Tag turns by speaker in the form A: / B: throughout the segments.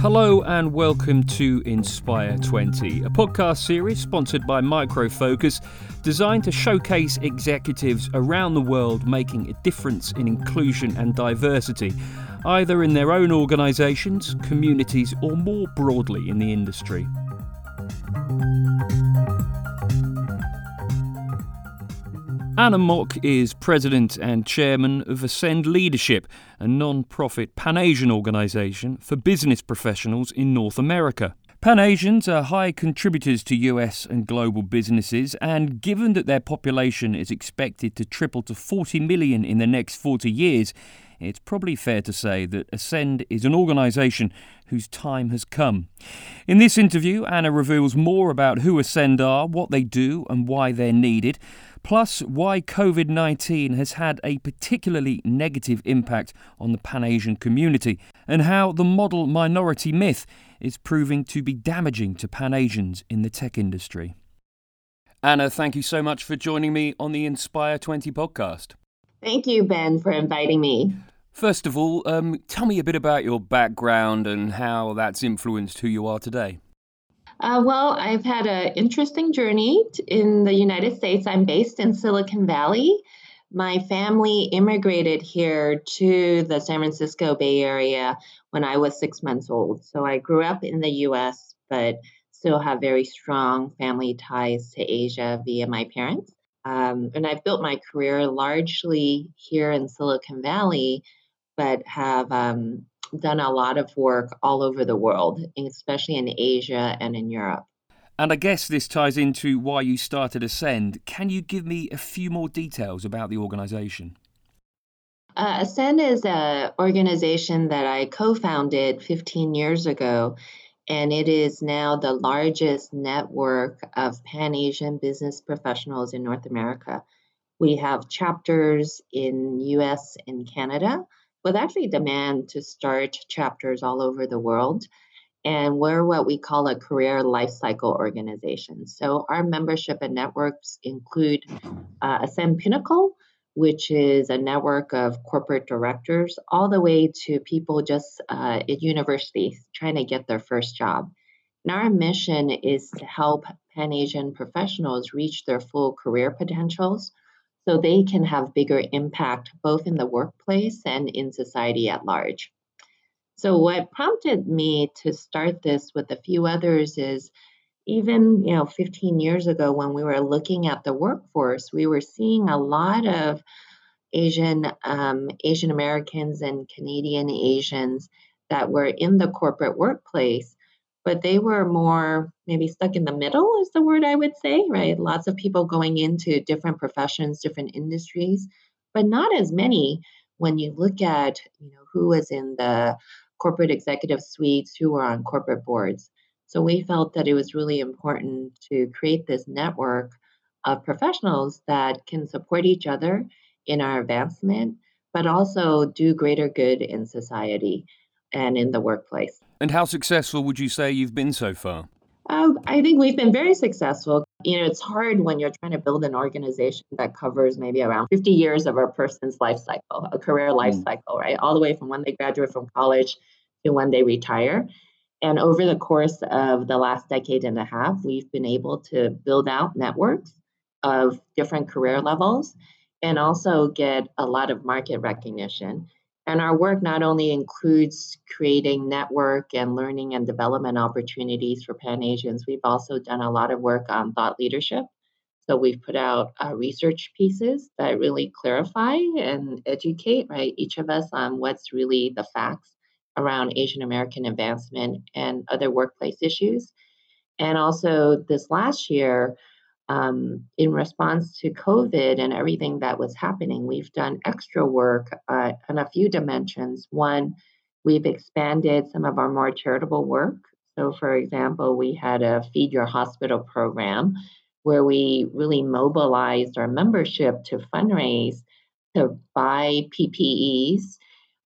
A: Hello and welcome to Inspire 20, a podcast series sponsored by Micro Focus, designed to showcase executives around the world making a difference in inclusion and diversity, either in their own organisations, communities, or more broadly in the industry. Anna Mok is president and chairman of Ascend Leadership, a non profit Pan Asian organisation for business professionals in North America. Pan Asians are high contributors to US and global businesses, and given that their population is expected to triple to 40 million in the next 40 years, it's probably fair to say that Ascend is an organisation whose time has come. In this interview, Anna reveals more about who Ascend are, what they do, and why they're needed plus why COVID 19 has had a particularly negative impact on the Pan Asian community, and how the model minority myth is proving to be damaging to Pan Asians in the tech industry. Anna, thank you so much for joining me on the Inspire 20 podcast.
B: Thank you, Ben, for inviting me.
A: First of all, um, tell me a bit about your background and how that's influenced who you are today.
B: Uh, well, I've had an interesting journey in the United States. I'm based in Silicon Valley. My family immigrated here to the San Francisco Bay Area when I was six months old. So I grew up in the US, but still have very strong family ties to Asia via my parents. Um, and I've built my career largely here in Silicon Valley, but have um, done a lot of work all over the world, especially in Asia and in Europe.
A: And I guess this ties into why you started Ascend. Can you give me a few more details about the organization?
B: Uh, Ascend is an organization that I co founded 15 years ago, and it is now the largest network of Pan Asian business professionals in North America. We have chapters in US and Canada, with actually demand to start chapters all over the world. And we're what we call a career lifecycle organization. So our membership and networks include uh, Ascend Pinnacle, which is a network of corporate directors, all the way to people just uh, at universities trying to get their first job. And our mission is to help Pan Asian professionals reach their full career potentials so they can have bigger impact both in the workplace and in society at large. So what prompted me to start this with a few others is even you know 15 years ago when we were looking at the workforce, we were seeing a lot of Asian um, Asian Americans and Canadian Asians that were in the corporate workplace but they were more maybe stuck in the middle is the word i would say right? Lots of people going into different professions different industries but not as many when you look at you know who was in the corporate executive suites who were on corporate boards. So we felt that it was really important to create this network of professionals that can support each other in our advancement but also do greater good in society and in the workplace
A: and how successful would you say you've been so far?
B: Um, I think we've been very successful. You know, it's hard when you're trying to build an organization that covers maybe around 50 years of a person's life cycle, a career life mm. cycle, right? All the way from when they graduate from college to when they retire. And over the course of the last decade and a half, we've been able to build out networks of different career levels and also get a lot of market recognition. And our work not only includes creating network and learning and development opportunities for Pan Asians, we've also done a lot of work on thought leadership. So we've put out uh, research pieces that really clarify and educate, right, each of us on what's really the facts around Asian American advancement and other workplace issues. And also this last year, um, in response to COVID and everything that was happening, we've done extra work uh, on a few dimensions. One, we've expanded some of our more charitable work. So, for example, we had a Feed Your Hospital program where we really mobilized our membership to fundraise to buy PPEs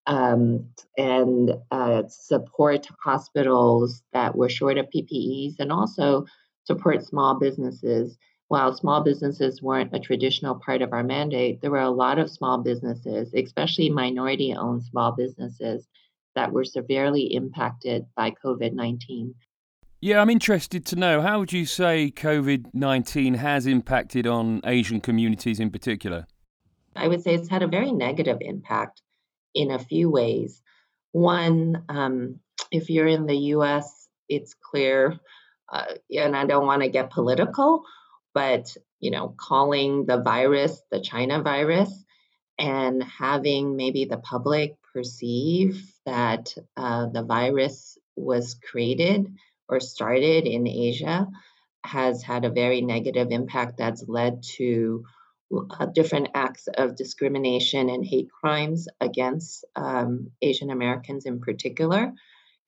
B: um, and uh, support hospitals that were short of PPEs and also support small businesses while small businesses weren't a traditional part of our mandate, there were a lot of small businesses, especially minority owned small businesses, that were severely impacted by COVID 19.
A: Yeah, I'm interested to know how would you say COVID 19 has impacted on Asian communities in particular?
B: I would say it's had a very negative impact in a few ways. One, um, if you're in the US, it's clear, uh, and I don't want to get political, but you know, calling the virus the China virus and having maybe the public perceive that uh, the virus was created or started in Asia has had a very negative impact that's led to uh, different acts of discrimination and hate crimes against um, Asian Americans in particular.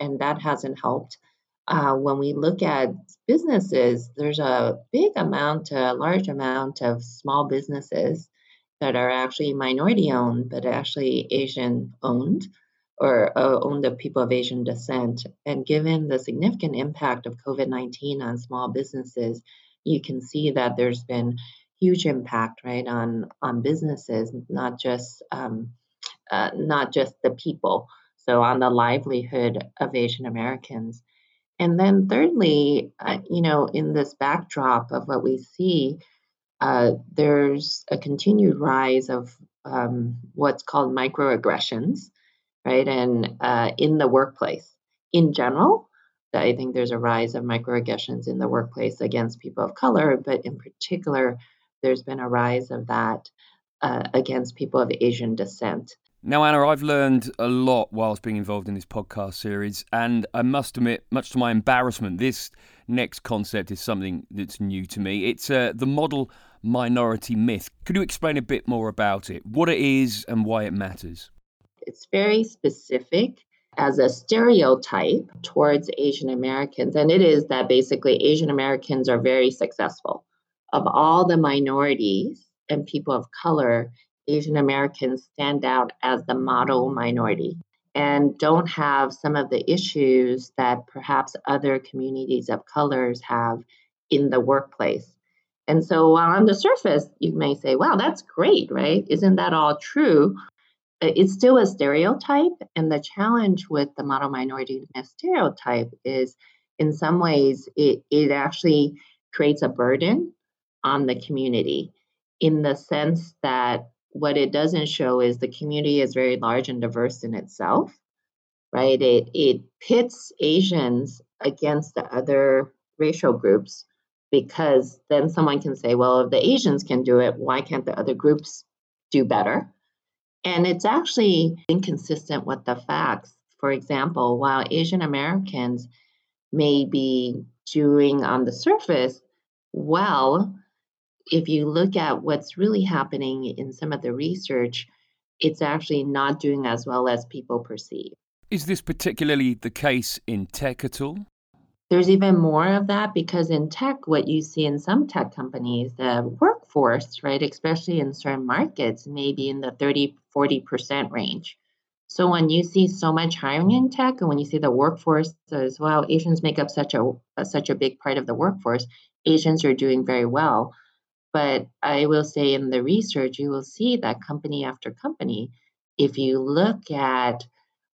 B: And that hasn't helped. Uh, when we look at businesses, there's a big amount, a large amount of small businesses that are actually minority owned, but actually Asian owned or uh, owned of people of Asian descent. And given the significant impact of COVID 19 on small businesses, you can see that there's been huge impact, right, on, on businesses, not just um, uh, not just the people, so on the livelihood of Asian Americans. And then, thirdly, uh, you know, in this backdrop of what we see, uh, there's a continued rise of um, what's called microaggressions, right? And uh, in the workplace in general, I think there's a rise of microaggressions in the workplace against people of color, but in particular, there's been a rise of that uh, against people of Asian descent.
A: Now, Anna, I've learned a lot whilst being involved in this podcast series, and I must admit, much to my embarrassment, this next concept is something that's new to me. It's uh, the model minority myth. Could you explain a bit more about it, what it is, and why it matters?
B: It's very specific as a stereotype towards Asian Americans, and it is that basically Asian Americans are very successful. Of all the minorities and people of color, Asian Americans stand out as the model minority and don't have some of the issues that perhaps other communities of colors have in the workplace. And so, while on the surface, you may say, wow, that's great, right? Isn't that all true? Uh, it's still a stereotype. And the challenge with the model minority stereotype is, in some ways, it, it actually creates a burden on the community in the sense that what it doesn't show is the community is very large and diverse in itself, right? It, it pits Asians against the other racial groups because then someone can say, well, if the Asians can do it, why can't the other groups do better? And it's actually inconsistent with the facts. For example, while Asian Americans may be doing on the surface well, if you look at what's really happening in some of the research, it's actually not doing as well as people perceive.
A: Is this particularly the case in tech at all?
B: There's even more of that because in tech, what you see in some tech companies, the workforce, right, especially in certain markets, may be in the 30, 40% range. So when you see so much hiring in tech and when you see the workforce as well, Asians make up such a such a big part of the workforce, Asians are doing very well. But I will say in the research, you will see that company after company, if you look at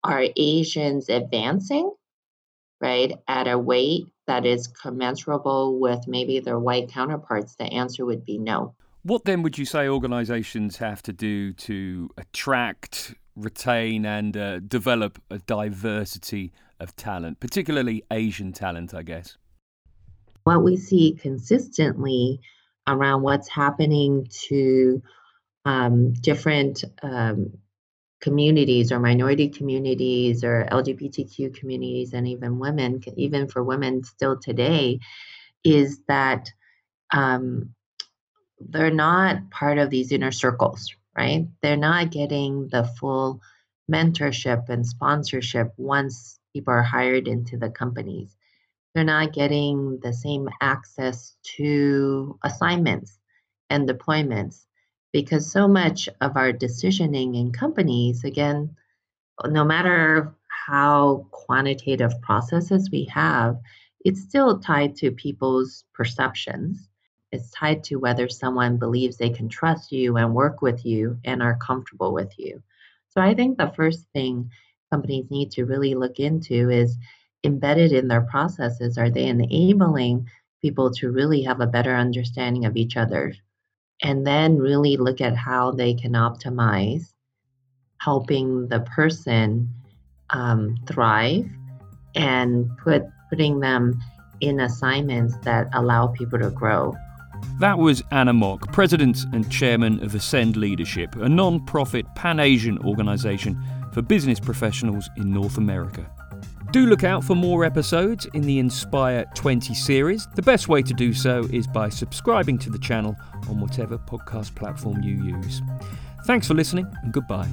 B: are Asians advancing, right, at a rate that is commensurable with maybe their white counterparts, the answer would be no.
A: What then would you say organizations have to do to attract, retain, and uh, develop a diversity of talent, particularly Asian talent, I guess?
B: What we see consistently around what's happening to um, different um, communities or minority communities or LGBTQ communities and even women, even for women still today, is that um, they're not part of these inner circles, right? They're not getting the full mentorship and sponsorship once people are hired into the companies they're not getting the same access to assignments and deployments because so much of our decisioning in companies, again, no matter how quantitative processes we have, it's still tied to people's perceptions. It's tied to whether someone believes they can trust you and work with you and are comfortable with you. So I think the first thing companies need to really look into is embedded in their processes, are they enabling people to really have a better understanding of each other? And then really look at how they can optimize helping the person um, thrive and put putting them in assignments that allow people to grow.
A: That was Anna Mok, President and Chairman of Ascend Leadership, a non profit pan Asian organisation for business professionals in North America. Do look out for more episodes in the Inspire 20 series. The best way to do so is by subscribing to the channel on whatever podcast platform you use. Thanks for listening and goodbye.